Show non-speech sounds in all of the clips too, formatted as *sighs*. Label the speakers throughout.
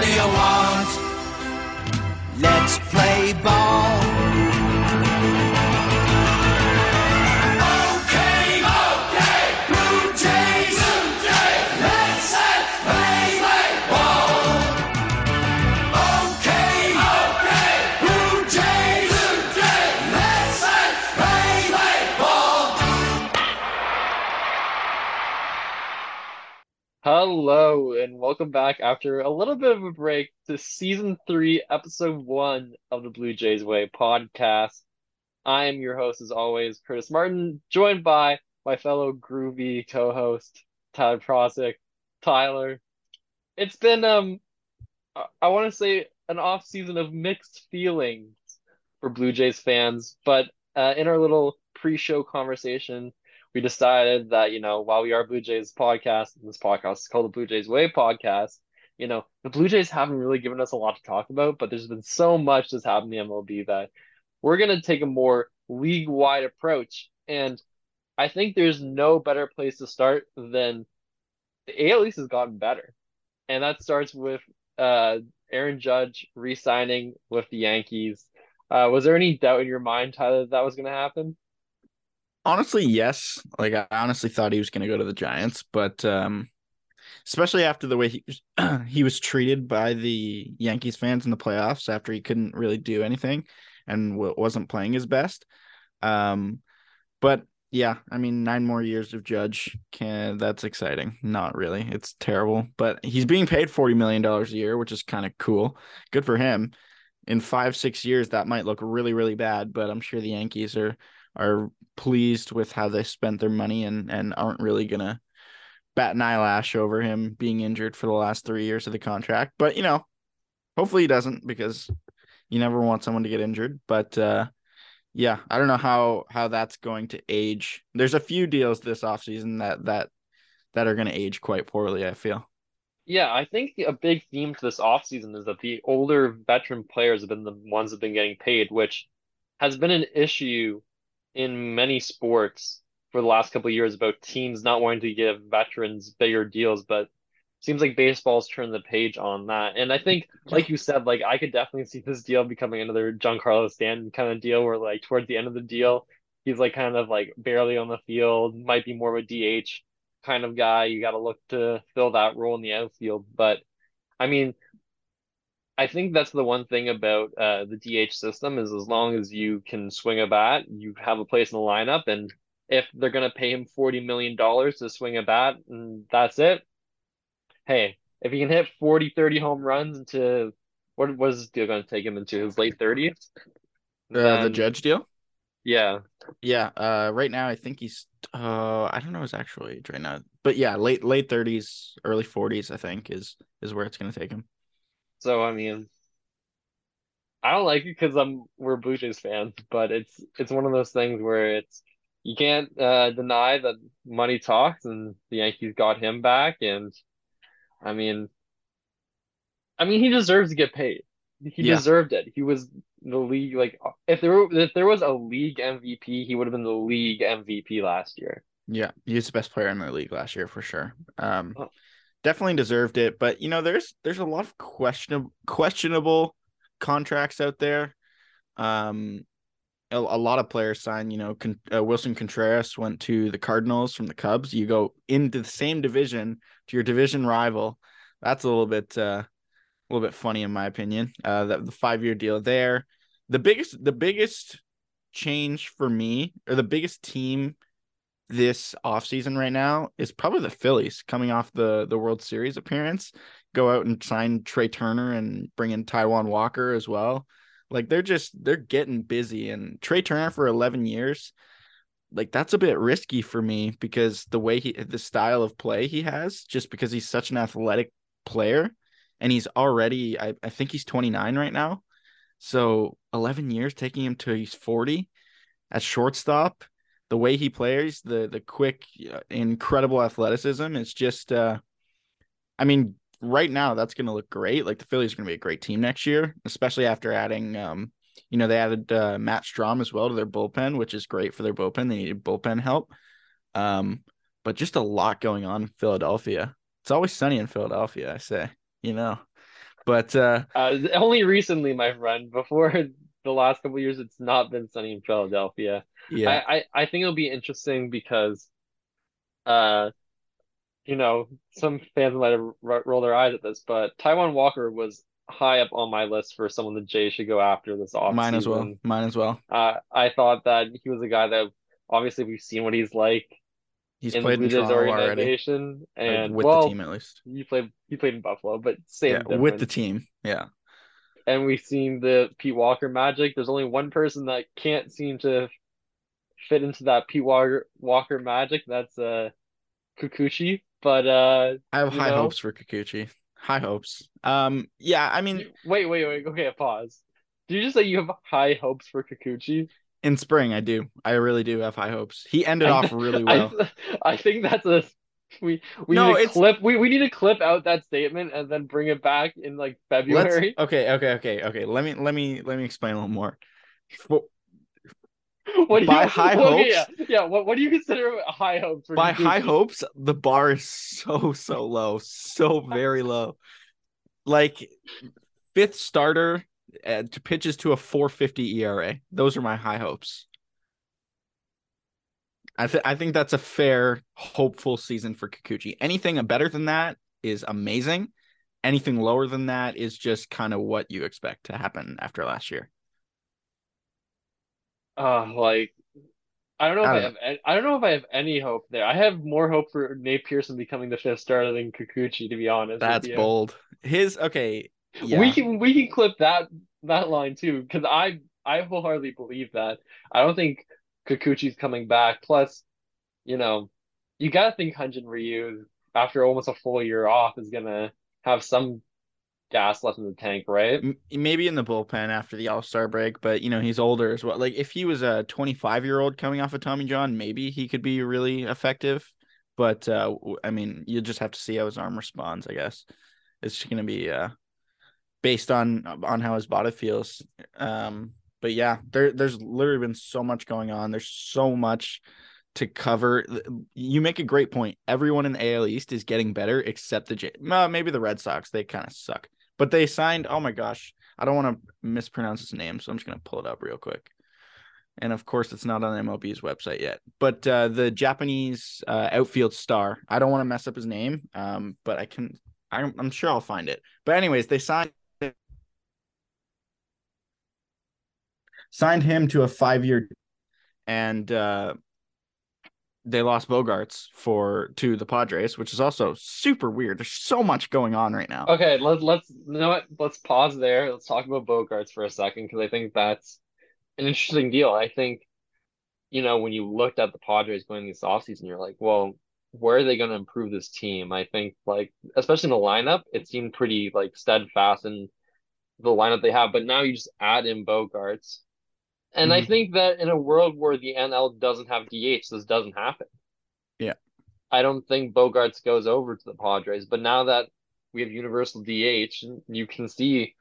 Speaker 1: What do you want? Let's play ball.
Speaker 2: Hello and welcome back after a little bit of a break to season three, episode one of the Blue Jays Way podcast. I am your host, as always, Curtis Martin, joined by my fellow groovy co-host Tyler Prosick. Tyler, it's been um, I, want to say an off season of mixed feelings for Blue Jays fans, but uh, in our little pre-show conversation, we decided that, you know, while we are Blue Jays podcast, this podcast is called the Blue Jays Way podcast, you know, the Blue Jays haven't really given us a lot to talk about, but there's been so much that's happened in the MLB that we're going to take a more league-wide approach. And I think there's no better place to start than the AL East has gotten better. And that starts with uh, Aaron Judge re-signing with the Yankees. Uh, was there any doubt in your mind, Tyler, that, that was going to happen?
Speaker 3: Honestly, yes. Like I honestly thought he was going to go to the Giants, but um especially after the way he was, *clears throat* he was treated by the Yankees fans in the playoffs after he couldn't really do anything and w- wasn't playing his best. Um but yeah, I mean 9 more years of Judge can that's exciting. Not really. It's terrible, but he's being paid 40 million dollars a year, which is kind of cool. Good for him. In 5 6 years that might look really really bad, but I'm sure the Yankees are are pleased with how they spent their money and and aren't really gonna bat an eyelash over him being injured for the last three years of the contract. But you know, hopefully he doesn't because you never want someone to get injured. But uh yeah, I don't know how how that's going to age. There's a few deals this offseason that that that are gonna age quite poorly, I feel.
Speaker 2: Yeah, I think a big theme to this offseason is that the older veteran players have been the ones that have been getting paid, which has been an issue in many sports for the last couple of years about teams not wanting to give veterans bigger deals, but seems like baseball's turned the page on that. And I think, like you said, like I could definitely see this deal becoming another Giancarlo Stanton kind of deal where like towards the end of the deal, he's like kind of like barely on the field, might be more of a DH kind of guy. You got to look to fill that role in the outfield. But I mean, I think that's the one thing about uh, the DH system is as long as you can swing a bat, you have a place in the lineup. And if they're going to pay him $40 million to swing a bat and that's it, hey, if he can hit 40, 30 home runs into what was this deal going to take him into his late 30s?
Speaker 3: Uh, the Judge deal.
Speaker 2: Yeah.
Speaker 3: Yeah, uh, right now I think he's uh, I don't know his actual age right now, but yeah, late late thirties, early forties, I think is is where it's gonna take him.
Speaker 2: So, I mean, I don't like it because I'm we're Blue Jays fans, but it's it's one of those things where it's you can't uh, deny that money talks, and the Yankees got him back, and I mean, I mean he deserves to get paid. He
Speaker 3: Yeah.
Speaker 2: deserved it. He was the league like if there were, if there was a league MVP, he would have been the league MVP last year.
Speaker 3: Yeah, he was the best player in the league last year for sure. Um,
Speaker 2: Oh.
Speaker 3: Definitely deserved it, but you know, there's there's a lot of questionable questionable contracts out there. Um, a, a lot of players sign. You know, Con- uh, Willson Contreras went to the Cardinals from the Cubs. You go into the same division to your division rival. That's a little bit uh, a little bit funny in my opinion. Uh, the five year deal there. The biggest the biggest change for me or the biggest team this offseason right now is probably the Phillies coming off the the World Series appearance. Go out and sign Trey Turner and bring in Taijuan Walker as well. Like they're just they're getting busy and Trey Turner for 11 years. Like that's a bit risky for me because the way he the style of play he has just because he's such an athletic player and he's already I, I think he's 29 right now. So 11 years taking him to he's 40 at shortstop the way he plays, the the quick, uh, incredible athleticism. It's just, uh, I mean, right now that's going to look great. Like the Phillies are going to be a great team next year, especially after adding, um, you know, they added uh, Matt Strahm as well to their bullpen, which is great for their bullpen. They needed bullpen help, um, but just a lot going on in Philadelphia. It's always sunny in Philadelphia, I say, you know, But uh,
Speaker 2: Uh, only recently, my friend. Before the last couple years, it's not been sunny in Philadelphia.
Speaker 3: yeah,
Speaker 2: I, I, I think it'll be interesting because, uh, you know, some fans might have ro rolled their eyes at this, but Taijuan Walker was high up on my list for someone the Jays should go after this off.
Speaker 3: mine as well. Mine as well.
Speaker 2: Uh, I thought that he was a guy that obviously we've seen what he's like
Speaker 3: He's
Speaker 2: in
Speaker 3: played in Toronto already,
Speaker 2: organization,
Speaker 3: or
Speaker 2: and
Speaker 3: with
Speaker 2: well,
Speaker 3: the team at least.
Speaker 2: he played he played in Buffalo, but same
Speaker 3: Yeah, with the team. Yeah.
Speaker 2: And we've seen the Pete Walker magic. There's only one person that can't seem to fit into that Pete Walker Walker magic. That's uh Kikuchi. But uh
Speaker 3: I have high
Speaker 2: know?
Speaker 3: hopes for Kikuchi. High hopes. Um, yeah, I mean,
Speaker 2: wait, wait, wait. Okay, pause. Did you just say you have high hopes for Kikuchi?
Speaker 3: in spring, I do. I really do have high hopes. He ended off really well.
Speaker 2: I, I think that's a we we
Speaker 3: No,
Speaker 2: need to clip we, we need to clip out that statement and then bring it back in like
Speaker 3: Let's
Speaker 2: February.
Speaker 3: okay, okay, okay, okay. Let me let me let me explain a little more. For- *laughs*
Speaker 2: What do
Speaker 3: by
Speaker 2: you,
Speaker 3: high *laughs*
Speaker 2: well,
Speaker 3: hopes-
Speaker 2: yeah, yeah. What what do you consider high hopes for
Speaker 3: by high hopes, the bar is so so low, so very low. Like fifth starter uh, to pitches to a 450 ERA. Those are my high hopes. I th- I think that's a fair, hopeful season for Kikuchi. Anything better than that is amazing. Anything lower than that is just kind of what you expect to happen after last year.
Speaker 2: Uh, like I don't know if
Speaker 3: I
Speaker 2: I,
Speaker 3: don't
Speaker 2: have any, I don't know if I have any hope there. I have more hope for Nate Pearson becoming the fifth starter than Kikuchi, to be honest.
Speaker 3: That's bold. His okay. Yeah.
Speaker 2: We can we can clip that that line too because I I wholeheartedly believe that. I don't think Kikuchi's coming back. Plus, you know, you gotta think Hyunjin Ryu after almost a full year off is gonna have some gas left in the tank, right?
Speaker 3: Maybe in the bullpen after the All Star break, but you know he's older as well. Like if he was a 25 year old coming off of Tommy John, maybe he could be really effective. But uh, I mean, you just have to see how his arm responds. I guess it's just to be uh, based on on how his body feels. Um, but yeah, there there's literally been so much going on. There's so much to cover. You make a great point. Everyone in the AL East is getting better except the J. Uh, maybe the Red Sox. They kind of suck. But they signed. Oh my gosh, I don't want to mispronounce his name, so I'm just gonna pull it up real quick. And of course, it's not on MLB's website yet. But uh, the Japanese uh, outfield star. I don't want to mess up his name, um, but I can. I'm, I'm sure I'll find it. But anyways, they signed signed him to a five year, and uh, they lost Bogaerts for to the Padres, which is also super weird. There's so much going on right now.
Speaker 2: Okay, let's let's you know what? Let's pause there. Let's talk about Bogaerts for a second because I think that's an interesting deal. I think, you know, when you looked at the Padres going this offseason, you're like, well, where are they going to improve this team? I think like especially in the lineup, it seemed pretty like steadfast in the lineup they have, but now you just add in Bogaerts. And I
Speaker 3: Mhm.
Speaker 2: think that in a world where the NL doesn't have DH, this doesn't happen.
Speaker 3: Yeah.
Speaker 2: I don't think Bogaerts goes over to the Padres, but now that we have universal DH, you can see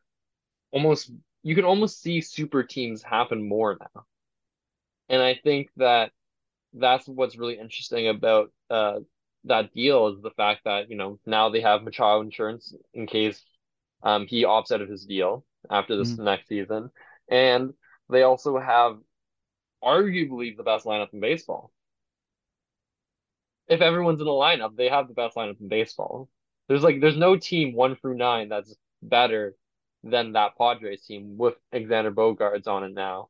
Speaker 2: almost you can almost see super teams happen more now. And I think that that's what's really interesting about uh that deal is the fact that, you know, now they have Machado insurance in case um he opts out of his deal after this
Speaker 3: Mhm.
Speaker 2: next season. And they also have arguably the best lineup in baseball. If everyone's in the lineup, they have the best lineup in baseball. There's like there's no team one through nine that's better than that Padres team with Alexander Bogaerts on it now,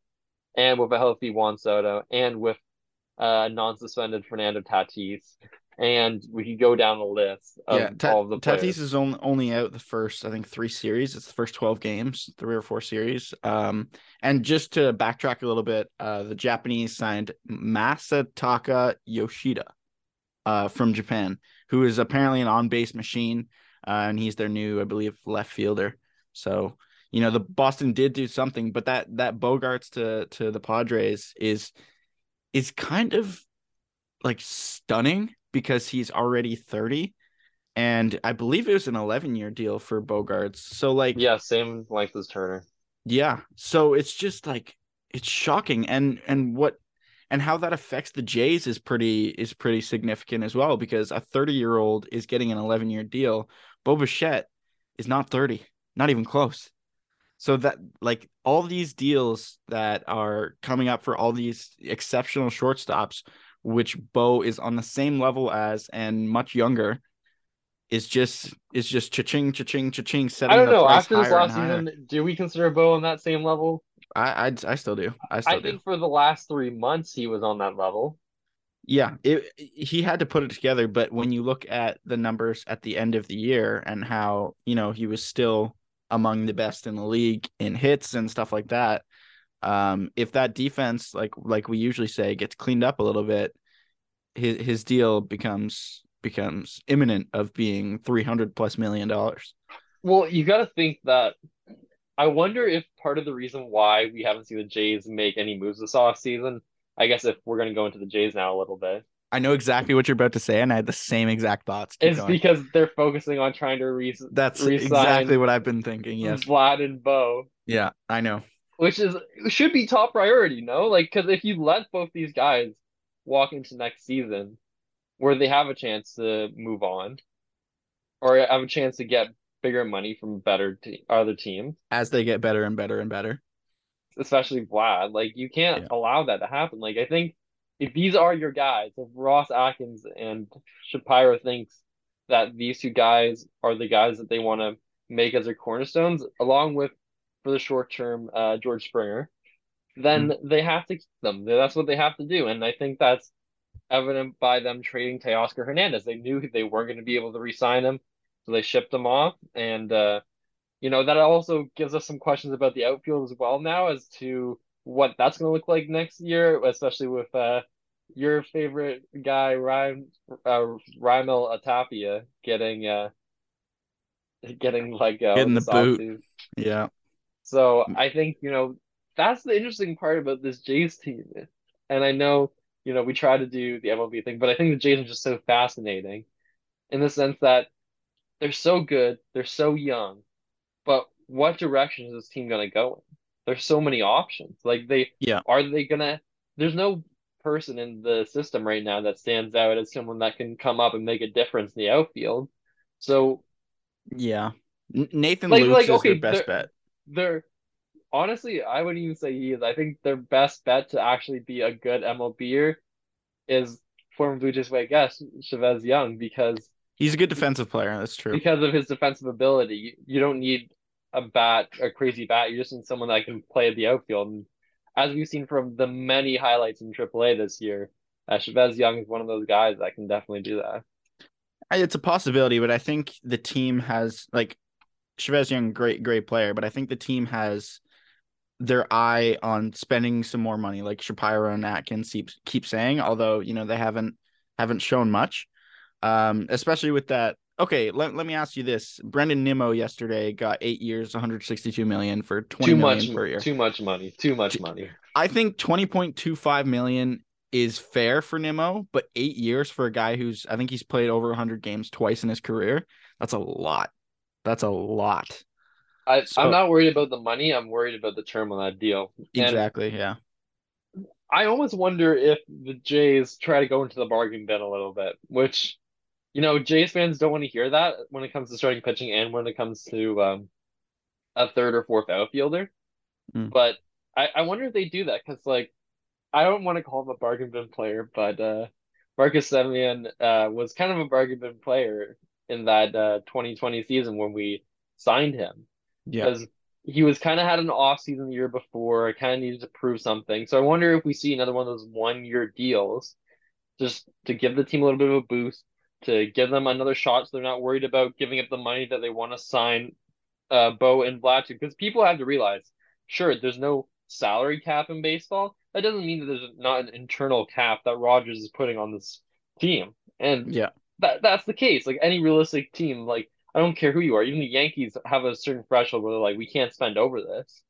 Speaker 2: and with a healthy Juan Soto, and with uh non-suspended Fernando Tatis, and we could go down the list of
Speaker 3: yeah, Ta-
Speaker 2: all of the players.
Speaker 3: Tatis is only only out the first, I think, three series. It's the first twelve games, three or four series. Um, and just to backtrack a little bit, uh, the Japanese signed Masataka Yoshida, uh, from Japan, who is apparently an on-base machine, uh, and he's their new, I believe, left fielder. So you know, the Boston did do something, but that that Bogaerts to to the Padres is is kind of like stunning because he's already 30 and I believe it was an 11 year deal for Bogaerts. So like
Speaker 2: Yeah, same length as Turner.
Speaker 3: yeah. So it's just like it's shocking and and what and how that affects the Jays is pretty is pretty significant as well because a 30 year old is getting an 11 year deal. Bo Bichette is not 30. Not even close. So that like all these deals that are coming up for all these exceptional shortstops, which Bo is on the same level as and much younger, is just is just cha-ching, cha-ching, cha-ching. Setting
Speaker 2: I don't
Speaker 3: the
Speaker 2: know.
Speaker 3: price
Speaker 2: After this
Speaker 3: higher and
Speaker 2: last
Speaker 3: higher.
Speaker 2: season, do we consider Bo on that same level?
Speaker 3: I, I I still do. I still
Speaker 2: I
Speaker 3: do.
Speaker 2: think for the last three months he was on that level.
Speaker 3: Yeah, it he had to put it together, but when you look at the numbers at the end of the year and how, you know, he was still among the best in the league in hits and stuff like that, um if that defense like like we usually say gets cleaned up a little bit, his his deal becomes becomes imminent of being 300 plus million dollars.
Speaker 2: Well, you got to think that. I wonder if part of the reason why we haven't seen the Jays make any moves this offseason, I guess if we're going to go into the Jays now a little bit,
Speaker 3: I know exactly what you're about to say and I had the same exact thoughts. Keep
Speaker 2: is
Speaker 3: going.
Speaker 2: because they're focusing on trying to re
Speaker 3: That's
Speaker 2: re-sign
Speaker 3: exactly what I've been thinking. Yes.
Speaker 2: Vlad and Bo,
Speaker 3: Yeah, I know.
Speaker 2: Which is should be top priority, no? Like, because if you let both these guys walk into next season where they have a chance to move on or have a chance to get bigger money from better te other teams,
Speaker 3: As they get better and better and better.
Speaker 2: especially Vlad. Like you can't
Speaker 3: Yeah.
Speaker 2: allow that to happen. Like I think if these are your guys, if Ross Atkins and Shapiro thinks that these two guys are the guys that they want to make as their cornerstones, along with for the short term uh, George Springer, then they have to keep them. That's what they have to do, and I think that's evident by them trading Teoscar Hernandez. They knew they weren't going to be able to re-sign him, so they shipped him off, and uh, you know, that also gives us some questions about the outfield as well now as to what that's going to look like next year, especially with uh, your favorite guy, Ryan, uh, Raimel Atapia, getting uh, getting like uh,
Speaker 3: Getting the boot.
Speaker 2: offseason.
Speaker 3: Yeah.
Speaker 2: So mm. I think, you know, that's the interesting part about this Jays team. And I know, you know, we try to do the MLB thing, but I think the Jays are just so fascinating in the sense that they're so good, they're so young, but what direction is this team going to go in? There's so many options. Like they
Speaker 3: Yeah.
Speaker 2: are they gonna there's no person in the system right now that stands out as someone that can come up and make a difference in the outfield. So
Speaker 3: Yeah. Nathan
Speaker 2: Like-
Speaker 3: Lukes
Speaker 2: like,
Speaker 3: is
Speaker 2: okay,
Speaker 3: their best bet.
Speaker 2: They're honestly, I wouldn't even say he is. I think their best bet to actually be a good MLBer is former Blue Jays way guest Chavez Young because
Speaker 3: He's a good defensive player. That's true.
Speaker 2: because of his defensive ability. You, don't need a bat, a crazy bat. You just need someone that can play at the outfield. And as we've seen from the many highlights in AAA this year, uh, Chavez Young is one of those guys that can definitely do that.
Speaker 3: It's a possibility, but I think the team has like Chavez Young, great, great player, but I think the team has their eye on spending some more money, like Shapiro and Atkins keep keep saying, although you know they haven't haven't shown much. Um, especially with that. Okay, let, let me ask you this. Brandon Nimmo yesterday got eight years, 162 million for 20
Speaker 2: Too
Speaker 3: million
Speaker 2: much,
Speaker 3: per year.
Speaker 2: too much money, too much money.
Speaker 3: I think 20.25 million is fair for Nimmo, but eight years for a guy who's I think he's played over 100 games twice in his career. That's a lot. That's a lot.
Speaker 2: I,
Speaker 3: So-
Speaker 2: I'm not worried about the money. I'm worried about the term on that deal. And
Speaker 3: Exactly. Yeah.
Speaker 2: I almost wonder if the Jays try to go into the bargain bin a little bit, which, you know, Jays fans don't want to hear that when it comes to starting pitching and when it comes to um, a third or fourth outfielder.
Speaker 3: Mm.
Speaker 2: But I, I wonder if they do that because, like, I don't want to call him a bargain bin player, but uh, Marcus Semien uh, was kind of a bargain bin player in that uh, 2020 season when we signed him
Speaker 3: Yeah.
Speaker 2: because he was kind of had an off season the year before, kind of needed to prove something. So I wonder if we see another one of those one year deals just to give the team a little bit of a boost, to give them another shot so they're not worried about giving up the money that they want to sign uh, Bo and Vlad to. Because people have to realize, sure, there's no salary cap in baseball. That doesn't mean that there's not an internal cap that Rogers is putting on this team. And
Speaker 3: Yeah.
Speaker 2: That that's the case. Like any realistic team, like I don't care who you are, even the Yankees have a certain threshold where they're like, we can't spend over this.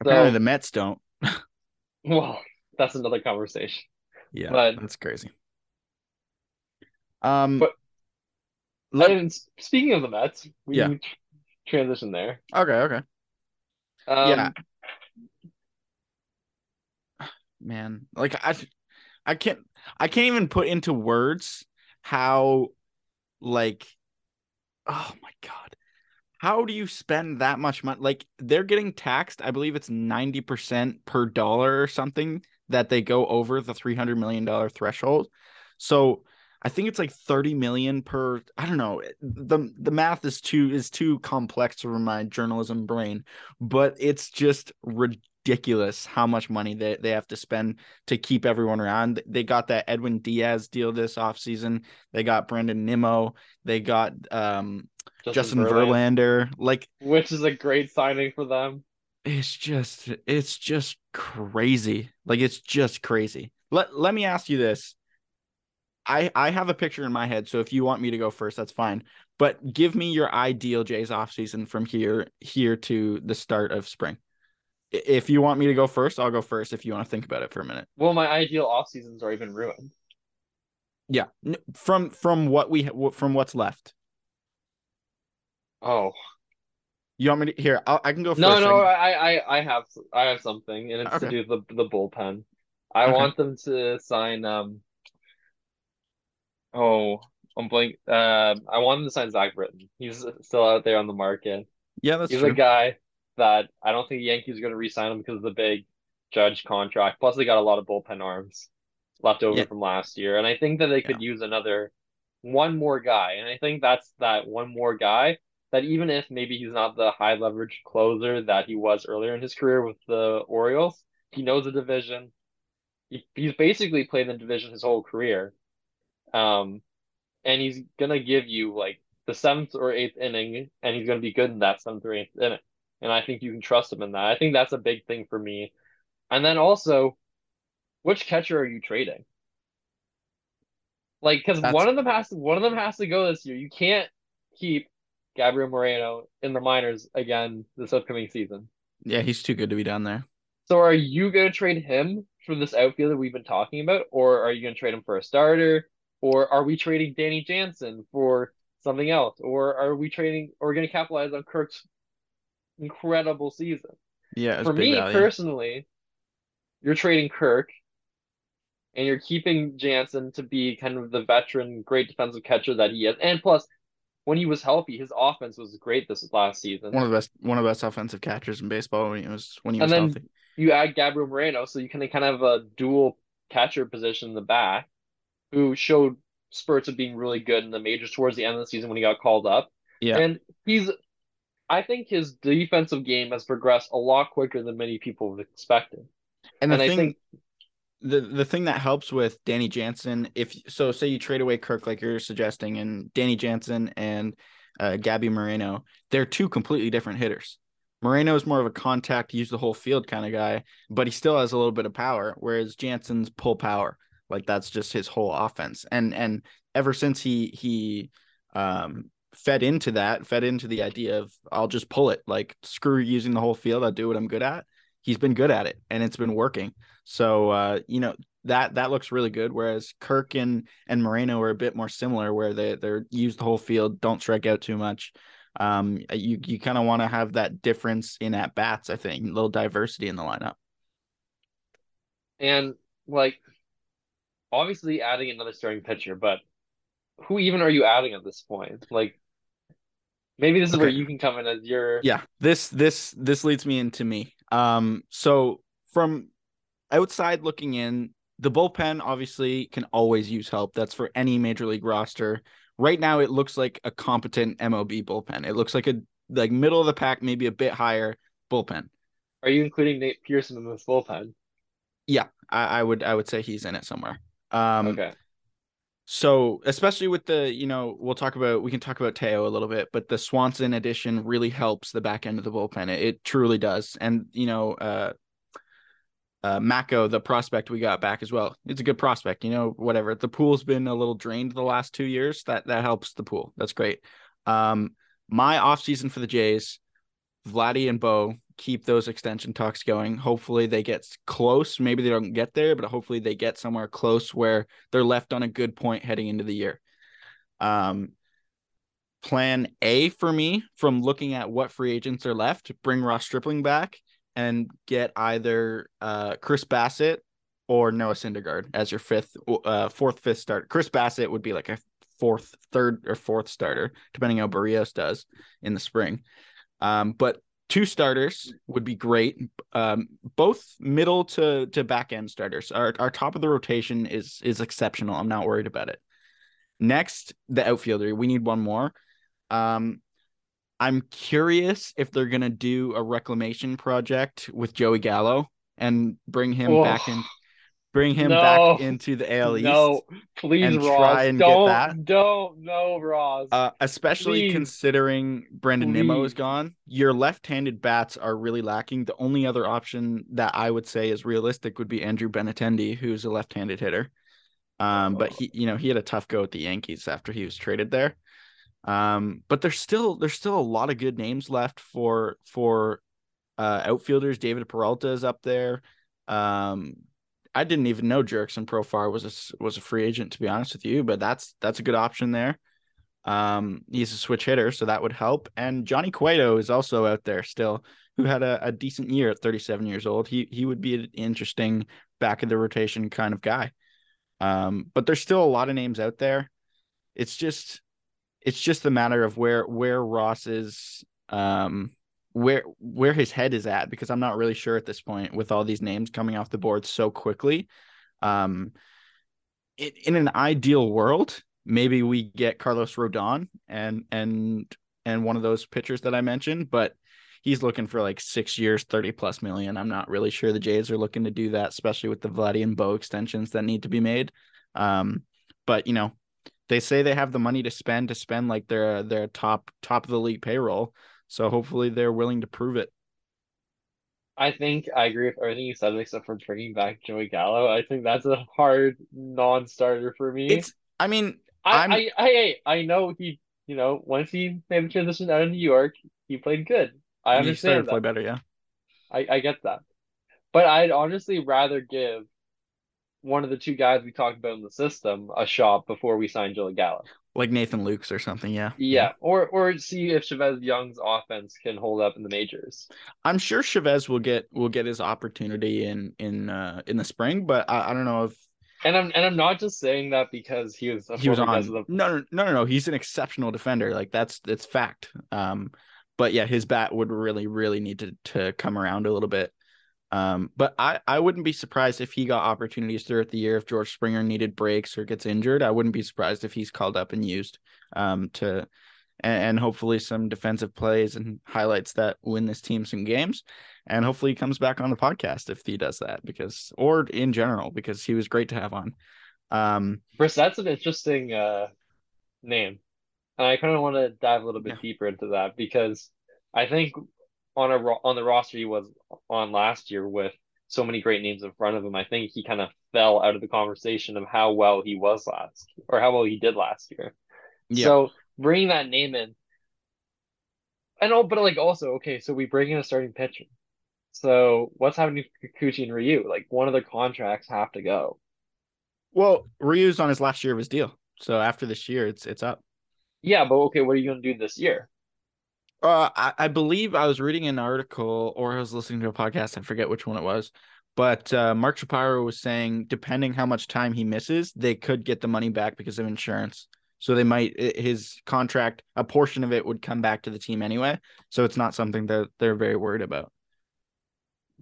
Speaker 3: Apparently
Speaker 2: So,
Speaker 3: the Mets don't. *laughs*
Speaker 2: well, that's another conversation.
Speaker 3: Yeah.
Speaker 2: But-
Speaker 3: that's crazy. Um.
Speaker 2: But-
Speaker 3: let,
Speaker 2: and speaking of the Mets, we
Speaker 3: Yeah.
Speaker 2: transition there.
Speaker 3: okay. Okay.
Speaker 2: Um,
Speaker 3: Yeah. *sighs* man like i i can't i can't even put into words how like oh my god how do you spend that much money? Like they're getting taxed. I believe it's 90% per dollar or something that they go over the $300 million threshold. So I think it's like 30 million per I don't know. The the math is too is too complex for my journalism brain, but it's just ridiculous how much money they, they have to spend to keep everyone around. They got that Edwin Diaz deal this offseason. They got Brandon Nimmo. They got um Justin, Verlander. Like
Speaker 2: which is a great signing for them.
Speaker 3: It's just it's just crazy. Like it's just crazy. Let let me ask you this. I I have a picture in my head, so if you want me to go first, that's fine. But give me your ideal Jays offseason from here here to the start of spring. If you want me to go first, I'll go first. If you want to think about it for a minute.
Speaker 2: Well, my ideal off season's are even ruined.
Speaker 3: Yeah, from from what we from what's left.
Speaker 2: Oh,
Speaker 3: you want me to here? I'll, i can go first.
Speaker 2: No, no, I, I, I have, I have something, and it's
Speaker 3: Okay.
Speaker 2: to do the the bullpen. I
Speaker 3: Okay.
Speaker 2: want them to sign. Um. Oh, I'm blank. Uh, I want them to sign Zach Britton. He's still out there on the market.
Speaker 3: Yeah, that's
Speaker 2: He's
Speaker 3: true.
Speaker 2: a guy that I don't think the Yankees are going to re-sign him because of the big Judge contract. Plus, they got a lot of bullpen arms left over
Speaker 3: Yeah.
Speaker 2: from last year, and I think that they could use another one more guy. And I think that's that one more guy that even if maybe he's not the high leverage closer that he was earlier in his career with the Orioles, he knows the division. He, he's basically played in the division his whole career. Um, and he's gonna give you like the seventh or eighth inning, and he's gonna be good in that seventh or eighth inning. And I think you can trust him in that. I think that's a big thing for me. And then also, which catcher are you trading? Like, because one of them has to one of them has to go this year. You can't keep Gabriel Moreno in the minors again this upcoming season.
Speaker 3: Yeah, he's too good to be down there.
Speaker 2: So are you going to trade him for this outfielder we've been talking about, or are you going to trade him for a starter, or are we trading Danny Jansen for something else, or are we trading, or are going to capitalize on Kirk's incredible season?
Speaker 3: Yeah,
Speaker 2: For me
Speaker 3: value.
Speaker 2: personally, you're trading Kirk, and you're keeping Jansen to be kind of the veteran, great defensive catcher that he is, and plus. When he was healthy, his offense was great this last season.
Speaker 3: one of the best one of the best offensive catchers in baseball when he was when he
Speaker 2: And
Speaker 3: was
Speaker 2: then
Speaker 3: healthy.
Speaker 2: you add Gabriel Moreno, so you can kind of have a dual catcher position in the back, who showed spurts of being really good in the majors towards the end of the season when he got called up.
Speaker 3: Yeah.
Speaker 2: And he's, I think his defensive game has progressed a lot quicker than many people have expected.
Speaker 3: And the
Speaker 2: and I
Speaker 3: thing
Speaker 2: think-
Speaker 3: the the thing that helps with Danny Jansen, if so, say you trade away Kirk like you're suggesting, and Danny Jansen and uh, Gabby Moreno, they're two completely different hitters. Moreno is more of a contact, use the whole field kind of guy, but he still has a little bit of power, whereas Jansen's pull power, like that's just his whole offense. And and ever since he he um fed into that, fed into the idea of I'll just pull it, like screw using the whole field, I'll do what I'm good at. He's been good at it and it's been working. So uh, you know, that that looks really good. Whereas Kirk and and Moreno are a bit more similar, where they they're use the whole field, don't strike out too much. Um, you you kind of want to have that difference in at bats. I think a little diversity in the lineup.
Speaker 2: And like, obviously adding another starting pitcher, but who even are you adding at this point? Like, maybe this is where you can come in as your
Speaker 3: Yeah, this this this leads me into me. Um, so from outside looking in, the bullpen obviously can always use help. That's for any major league roster. Right now, it looks like a competent MLB bullpen. It looks like a like middle of the pack, maybe a bit higher bullpen.
Speaker 2: Are you including Nate Pearson in this bullpen?
Speaker 3: Yeah, I, I would I would say he's in it somewhere. Um,
Speaker 2: Okay.
Speaker 3: So, especially with the, you know, we'll talk about, we can talk about Teo a little bit, but the Swanson addition really helps the back end of the bullpen. It, it truly does. And, you know, uh, uh, Macko, the prospect we got back as well. It's a good prospect, you know, whatever. The pool's been a little drained the last two years. That, that helps the pool. That's great. Um, my offseason for the Jays, Vladdy and Bo keep those extension talks going. Hopefully they get close. Maybe they don't get there, but hopefully they get somewhere close where they're left on a good point heading into the year. Um, plan A for me from looking at what free agents are left, bring Ross Stripling back and get either uh, Chris Bassitt or Noah Syndergaard as your fifth, uh, fourth, fifth start. Chris Bassitt would be like a fourth, third or fourth starter, depending how Berrios does in the spring. Um, but two starters would be great. Um, both middle to to back end starters. Our our top of the rotation is is exceptional. I'm not worried about it. Next, the outfielder. We need one more. Um, I'm curious if they're gonna do a reclamation project with Joey Gallo and bring him back in, bring him
Speaker 2: No.
Speaker 3: back into the AL East.
Speaker 2: No, please,
Speaker 3: and
Speaker 2: Ross.
Speaker 3: try and get
Speaker 2: don't,
Speaker 3: that.
Speaker 2: don't, no, Ross.
Speaker 3: Uh, especially
Speaker 2: Please.
Speaker 3: considering Brandon Nimmo is gone, your left-handed bats are really lacking. The only other option that I would say is realistic would be Andrew Benintendi, who's a left-handed hitter. Um, but he, you know, he had a tough go at the Yankees after he was traded there. Um, but there's still there's still a lot of good names left for for uh outfielders. David Peralta is up there. Um, I didn't even know Jurickson Profar was a was a free agent to be honest with you, but that's that's a good option there. Um, he's a switch hitter, so that would help. And Johnny Cueto is also out there still, who had a, a decent year at 37 years old. He he would be an interesting back of the rotation kind of guy. Um, but there's still a lot of names out there. It's just it's just a matter of where where Ross is um where where his head is at because I'm not really sure at this point with all these names coming off the board so quickly. Um in, in an ideal world, maybe we get Carlos Rodon and and and one of those pitchers that I mentioned, but he's looking for like six years, 30 plus million. I'm not really sure the Jays are looking to do that, especially with the Vladdy and Bo extensions that need to be made. Um, but you know, they say they have the money to spend to spend like their their top top of the league payroll. So hopefully they're willing to prove it.
Speaker 2: I think I agree with everything you said except for bringing back Joey Gallo. I think that's a hard non-starter for me.
Speaker 3: It's I mean,
Speaker 2: I,
Speaker 3: I'm-
Speaker 2: I, I, I know he, you know, once he made the transition out of New York, he played good. I
Speaker 3: he started
Speaker 2: understand
Speaker 3: to play better, yeah.
Speaker 2: I, I get that. But I'd honestly rather give one of the two guys we talked about in the system a shot before we sign Joey Gallo.
Speaker 3: Like Nathan Lukes or something, yeah.
Speaker 2: Yeah, or or see if Chavez Young's offense can hold up in the majors.
Speaker 3: I'm sure Chavez will get will get his opportunity in in uh in the spring, but I, I don't know if
Speaker 2: And I'm and I'm not just saying that because he was a
Speaker 3: he was on.
Speaker 2: the
Speaker 3: No, no, no, no, no. He's an exceptional defender. Like that's that's fact. Um, but yeah, his bat would really, really need to to come around a little bit. Um, but I I wouldn't be surprised if he got opportunities throughout the year if George Springer needed breaks or gets injured. I wouldn't be surprised if he's called up and used. Um, to and, and hopefully some defensive plays and highlights that win this team some games. And hopefully he comes back on the podcast if he does that because or in general because he was great to have on. Um,
Speaker 2: that's an interesting uh name. And I kind of want to dive a little bit
Speaker 3: Yeah.
Speaker 2: deeper into that because I think on a on the roster he was on last year with so many great names in front of him, I think he kind of fell out of the conversation of how well he was last or how well he did last year.
Speaker 3: Yeah.
Speaker 2: So bringing that name in, and oh, but like also okay, so we bring in a starting pitcher. So what's happening to Kikuchi and Ryu? Like one of the contracts have to go.
Speaker 3: Well, Ryu's on his last year of his deal. So after this year, it's it's up.
Speaker 2: Yeah, but okay, what are you gonna do this year?
Speaker 3: Uh, I, I believe I was reading an article or I was listening to a podcast. I forget which one it was, but uh, Mark Shapiro was saying depending how much time he misses, they could get the money back because of insurance. So they might his contract, a portion of it would come back to the team anyway. So it's not something that they're very worried about.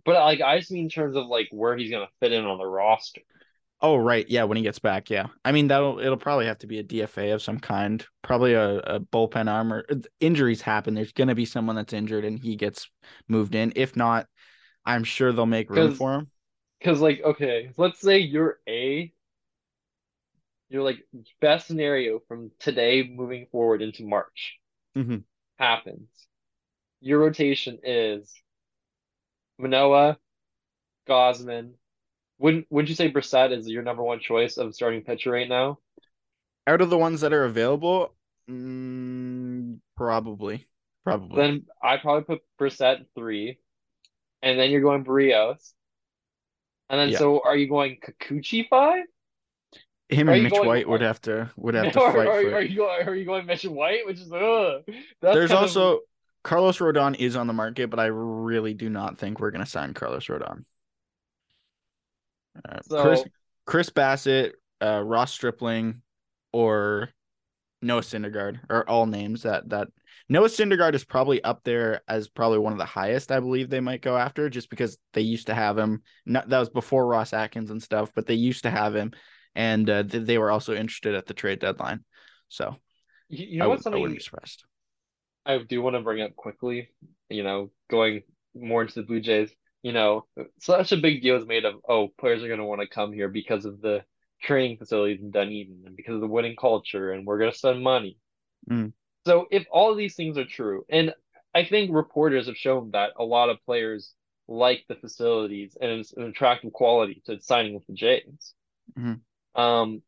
Speaker 2: But like I just mean in terms of like where he's gonna fit in on the roster.
Speaker 3: Oh right, yeah, when he gets back, yeah. I mean that'll it'll probably have to be a DFA of some kind, probably a, a bullpen armor. Injuries happen. There's gonna be someone that's injured and he gets moved in. If not, I'm sure they'll make room for him.
Speaker 2: Cause like okay, let's say you're A, you're like best scenario from today moving forward into March
Speaker 3: Mhm.
Speaker 2: happens. Your rotation is Manoah, Gausman. Wouldn't wouldn't you say Brissett is your number one choice of starting pitcher right now?
Speaker 3: Out of the ones that are available, mm, probably, probably.
Speaker 2: Then I'd probably put Brissett three, and then you're going Berrios. And then
Speaker 3: Yeah.
Speaker 2: so are you going Kikuchi five?
Speaker 3: Him and Mitch
Speaker 2: going-
Speaker 3: White would have to would have *laughs* to
Speaker 2: or,
Speaker 3: fight
Speaker 2: or,
Speaker 3: for
Speaker 2: are you going, are you going Mitch White, which is ugh.
Speaker 3: There's
Speaker 2: kind of-
Speaker 3: also Carlos Rodon is on the market, but I really do not think we're gonna sign Carlos Rodon. Uh, Chris
Speaker 2: so
Speaker 3: Chris Bassitt, uh, Ross Stripling, or Noah Syndergaard are all names that that Noah Syndergaard is probably up there as probably one of the highest I believe they might go after just because they used to have him. Not, that was before Ross Atkins and stuff, but they used to have him, and uh, th- they were also interested at the trade deadline. So
Speaker 2: You, you know
Speaker 3: w-
Speaker 2: what's
Speaker 3: I wouldn't be surprised.
Speaker 2: I do want to bring up quickly, you know, going more into the Blue Jays, you know, such a big deal is made of, oh, players are going to want to come here because of the training facilities in Dunedin and because of the winning culture, and we're going to spend money.
Speaker 3: Mm.
Speaker 2: So if all of these things are true, and I think reporters have shown that a lot of players like the facilities and it's an attractive quality to signing with the Jays.
Speaker 3: Mhm.
Speaker 2: Um,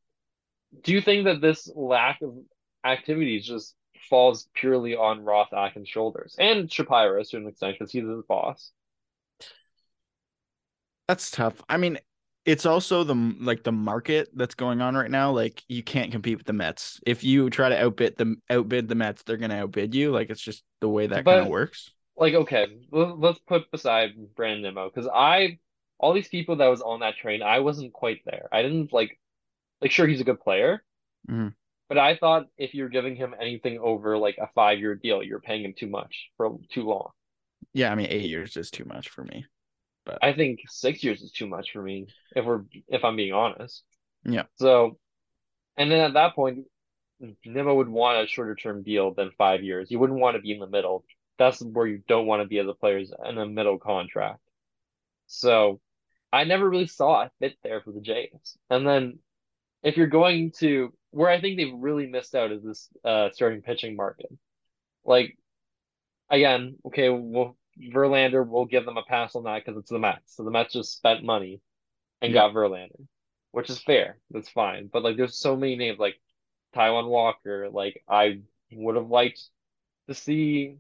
Speaker 2: do you think that this lack of activities just falls purely on Ross Atkins' shoulders and Shapiro to an extent because he's his boss?
Speaker 3: That's tough. I mean, it's also the like the market that's going on right now. Like you can't compete with the Mets. If you try to outbid the outbid the Mets, they're gonna outbid you. Like it's just the way that kind of works.
Speaker 2: Like, okay, let's put beside Brandon Nimmo because I, all these people that was on that train, I wasn't quite there. I didn't like, like, sure, he's a good player,
Speaker 3: Mhm.
Speaker 2: but I thought if you're giving him anything over like a five-year deal, you're paying him too much for too long.
Speaker 3: Yeah, I mean, eight years is too much for me.
Speaker 2: I think six years is too much for me if we're if I'm being honest.
Speaker 3: Yeah.
Speaker 2: So, and then at that point, Nimmo would want a shorter term deal than five years. You wouldn't want to be in the middle. That's where you don't want to be as a player is in a middle contract. So, I never really saw a fit there for the Jays. And then, if you're going to where I think they've really missed out is this uh starting pitching market. Like, again, okay, well, Verlander, we'll give them a pass on that because it's the Mets. So the Mets just spent money and
Speaker 3: Yeah.
Speaker 2: got Verlander, which is fair. That's fine. But like, there's so many names like Taijuan Walker. Like, I would have liked to see,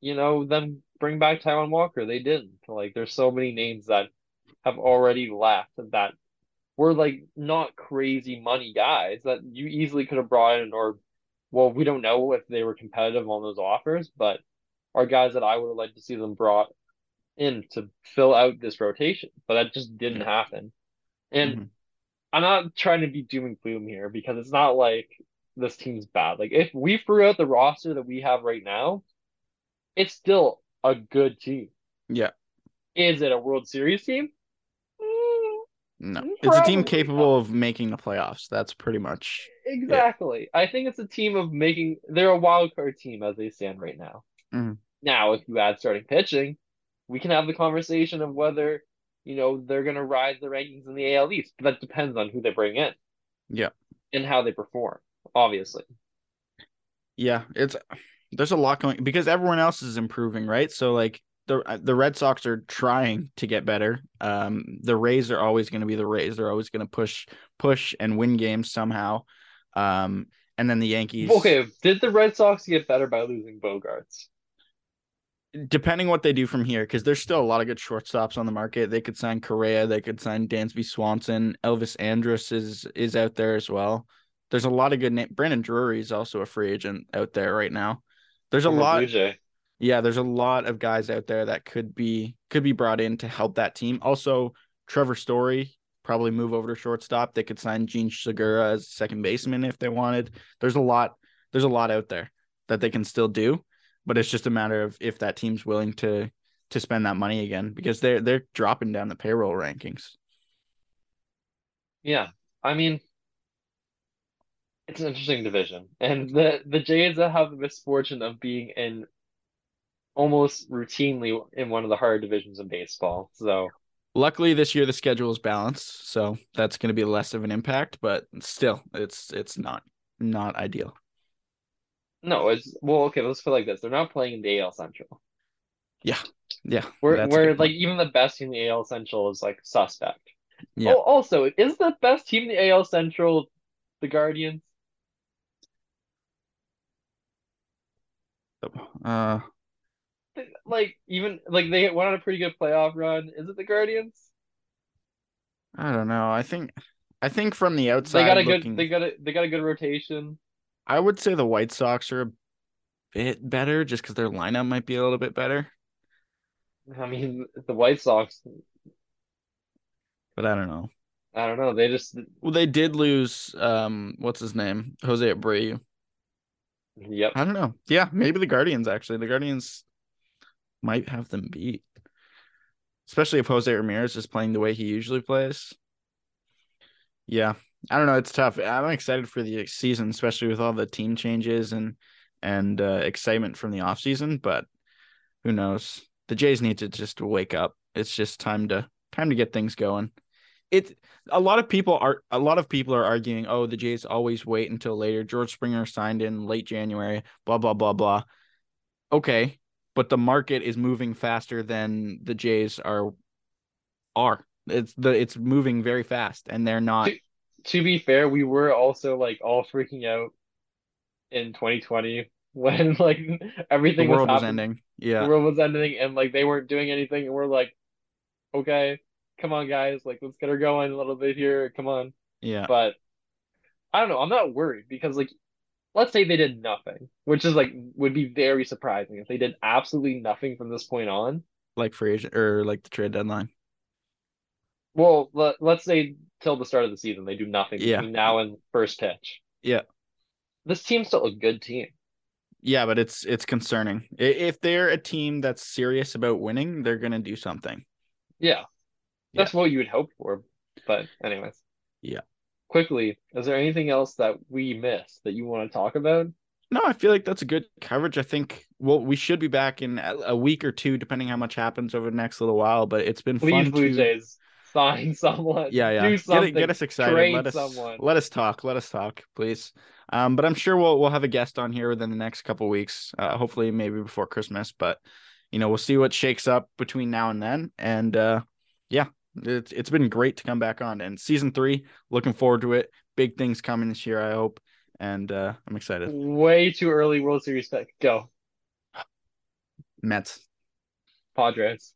Speaker 2: you know, them bring back Taijuan Walker. They didn't. Like, there's so many names that have already left that were like not crazy money guys that you easily could have brought in or well, we don't know if they were competitive on those offers, but are guys that I would have liked to see them brought in to fill out this rotation, but that just didn't happen. And
Speaker 3: Mhm.
Speaker 2: I'm not trying to be doom and gloom here because it's not like this team's bad. Like if we threw out the roster that we have right now, it's still a good team.
Speaker 3: Yeah.
Speaker 2: Is it a World Series team? Mm,
Speaker 3: No,
Speaker 2: Mm,
Speaker 3: it's a team
Speaker 2: probably
Speaker 3: capable of making the playoffs. That's pretty much.
Speaker 2: Exactly. I think it's a team of making they're a wild card team as they stand right now.
Speaker 3: Mhm.
Speaker 2: Now, if you add starting pitching, we can have the conversation of whether, you know, they're gonna rise the rankings in the AL East. But that depends on who they bring in
Speaker 3: Yeah,
Speaker 2: and how they perform, obviously.
Speaker 3: yeah. It's there's a lot going because everyone else is improving, right? So like the the Red Sox are trying to get better. Um, the Rays are always going to be the Rays. They're always going to push push and win games somehow. Um, and then the Yankees.
Speaker 2: Okay, did the Red Sox get better by losing Bogaerts?
Speaker 3: Depending what they do from here, because there's still a lot of good shortstops on the market. They could sign Correa, they could sign Dansby Swanson, Elvis Andrus is is out there as well. There's a lot of good name. Brandon Drury is also a free agent out there right now. There's a
Speaker 2: Former
Speaker 3: lot.
Speaker 2: Jay.
Speaker 3: Yeah, there's a lot of guys out there that could be could be brought in to help that team. Also, Trevor Story probably move over to shortstop. They could sign Jean Segura as second baseman if they wanted. There's a lot. There's a lot out there that they can still do, but it's just a matter of if that team's willing to to spend that money again because they're they're dropping down the payroll rankings.
Speaker 2: Yeah, I mean, it's an interesting division, and the the Jays have the misfortune of being in almost routinely in one of the harder divisions in baseball. So
Speaker 3: Luckily, this year the schedule is balanced, so that's going to be less of an impact. But still, it's it's not not ideal.
Speaker 2: No, it's well, okay. Let's put it like this: they're not playing in the AL Central,
Speaker 3: Yeah,
Speaker 2: where
Speaker 3: that's a
Speaker 2: where
Speaker 3: good
Speaker 2: like even the best team in the AL Central is like suspect.
Speaker 3: Yeah.
Speaker 2: Oh, also, is the best team in the AL Central the Guardians?
Speaker 3: Uh,
Speaker 2: Like even like they went on a pretty good playoff run. Is it the Guardians?
Speaker 3: I don't know. I think I think from the outside, They
Speaker 2: got a good they got a they got a good rotation.
Speaker 3: I would say the White Sox are a bit better just because their lineup might be a little bit better.
Speaker 2: I mean, the White Sox,
Speaker 3: But I don't know.
Speaker 2: I don't know. They just
Speaker 3: Well, they did lose um what's his name? Jose Abreu.
Speaker 2: Yep.
Speaker 3: I don't know. Yeah, maybe the Guardians actually. The Guardians might have them beat. Especially if Jose Ramirez is playing the way he usually plays. Yeah. I don't know. It's tough. I'm excited for the season, especially with all the team changes and and uh, excitement from the offseason, but who knows? The Jays need to just wake up. It's just time to time to get things going. It a lot of people are a lot of people are arguing, oh, the Jays always wait until later. George Springer signed in late January, blah blah blah blah. Okay, but the market is moving faster than the Jays are are. It's the it's moving very fast and they're not
Speaker 2: To be fair, we were also like all freaking out in 2020 *laughs* when like everything was
Speaker 3: world was
Speaker 2: happening.
Speaker 3: ending. Yeah, the
Speaker 2: world was ending and like they weren't doing anything and we're like, okay, come on guys, like let's get her going a little bit here. Come on.
Speaker 3: Yeah.
Speaker 2: But I don't know, I'm not worried because like let's say they did nothing, which is like would be very surprising if they did absolutely nothing from this point on.
Speaker 3: Like free agent or like the trade deadline.
Speaker 2: Well, let, let's say till the start of the season they do nothing
Speaker 3: Yeah.
Speaker 2: between now and first pitch.
Speaker 3: Yeah.
Speaker 2: This team's still a good team.
Speaker 3: Yeah, but it's it's concerning. If they're a team that's serious about winning, they're gonna do something.
Speaker 2: Yeah. That's what you would hope for. But anyways.
Speaker 3: Yeah.
Speaker 2: Quickly, is there anything else that we missed that you want to talk about?
Speaker 3: No, I feel like that's a good coverage. I think well, we should be back in a a week or two, depending how much happens over the next little while. But it's been
Speaker 2: Please,
Speaker 3: fun
Speaker 2: Blue
Speaker 3: to
Speaker 2: Jays, sign *laughs* someone.
Speaker 3: yeah, yeah.
Speaker 2: Do
Speaker 3: Get
Speaker 2: something.
Speaker 3: it, get us excited. Let us
Speaker 2: someone.
Speaker 3: let us talk. Let us talk, please. Um, but I'm sure we'll we'll have a guest on here within the next couple weeks. Uh, hopefully, maybe before Christmas. But you know, we'll see what shakes up between now and then. And uh, yeah, it's it's been great to come back on. And season three, looking forward to it. Big things coming this year, I hope. And uh, I'm excited.
Speaker 2: Way too early World Series pick. Go.
Speaker 3: Mets,
Speaker 2: Padres.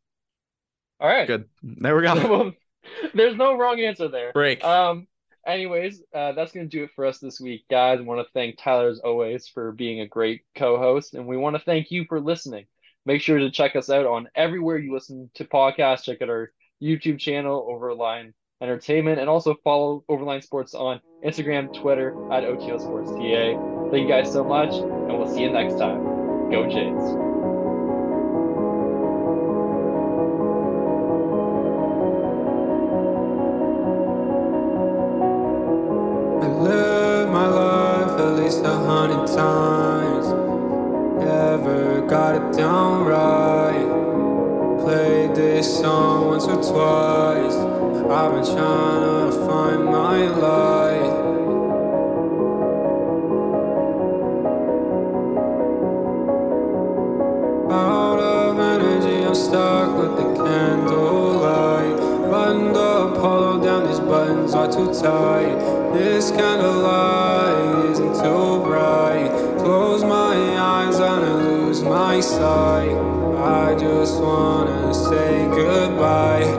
Speaker 2: All right.
Speaker 3: good. There we go. *laughs* *laughs*
Speaker 2: There's no wrong answer there.
Speaker 3: Break.
Speaker 2: Um, anyways, uh, that's gonna do it for us this week, guys. I want to thank Tyler as always for being a great co-host, and we want to thank you for listening. Make sure to check us out on everywhere you listen to podcasts. Check out our YouTube channel, Overline Entertainment, and also follow Overline Sports on Instagram, Twitter at OTO Sports TA. Thank you guys so much, and we'll see you next time. Go Jays.
Speaker 4: Times. Never got it down right. Played this song once or twice. I've been trying to find my light. Out of energy, I'm stuck with the candlelight. Buttoned up, pulled down, these buttons are too tight. This candlelight my sight. I just wanna say goodbye,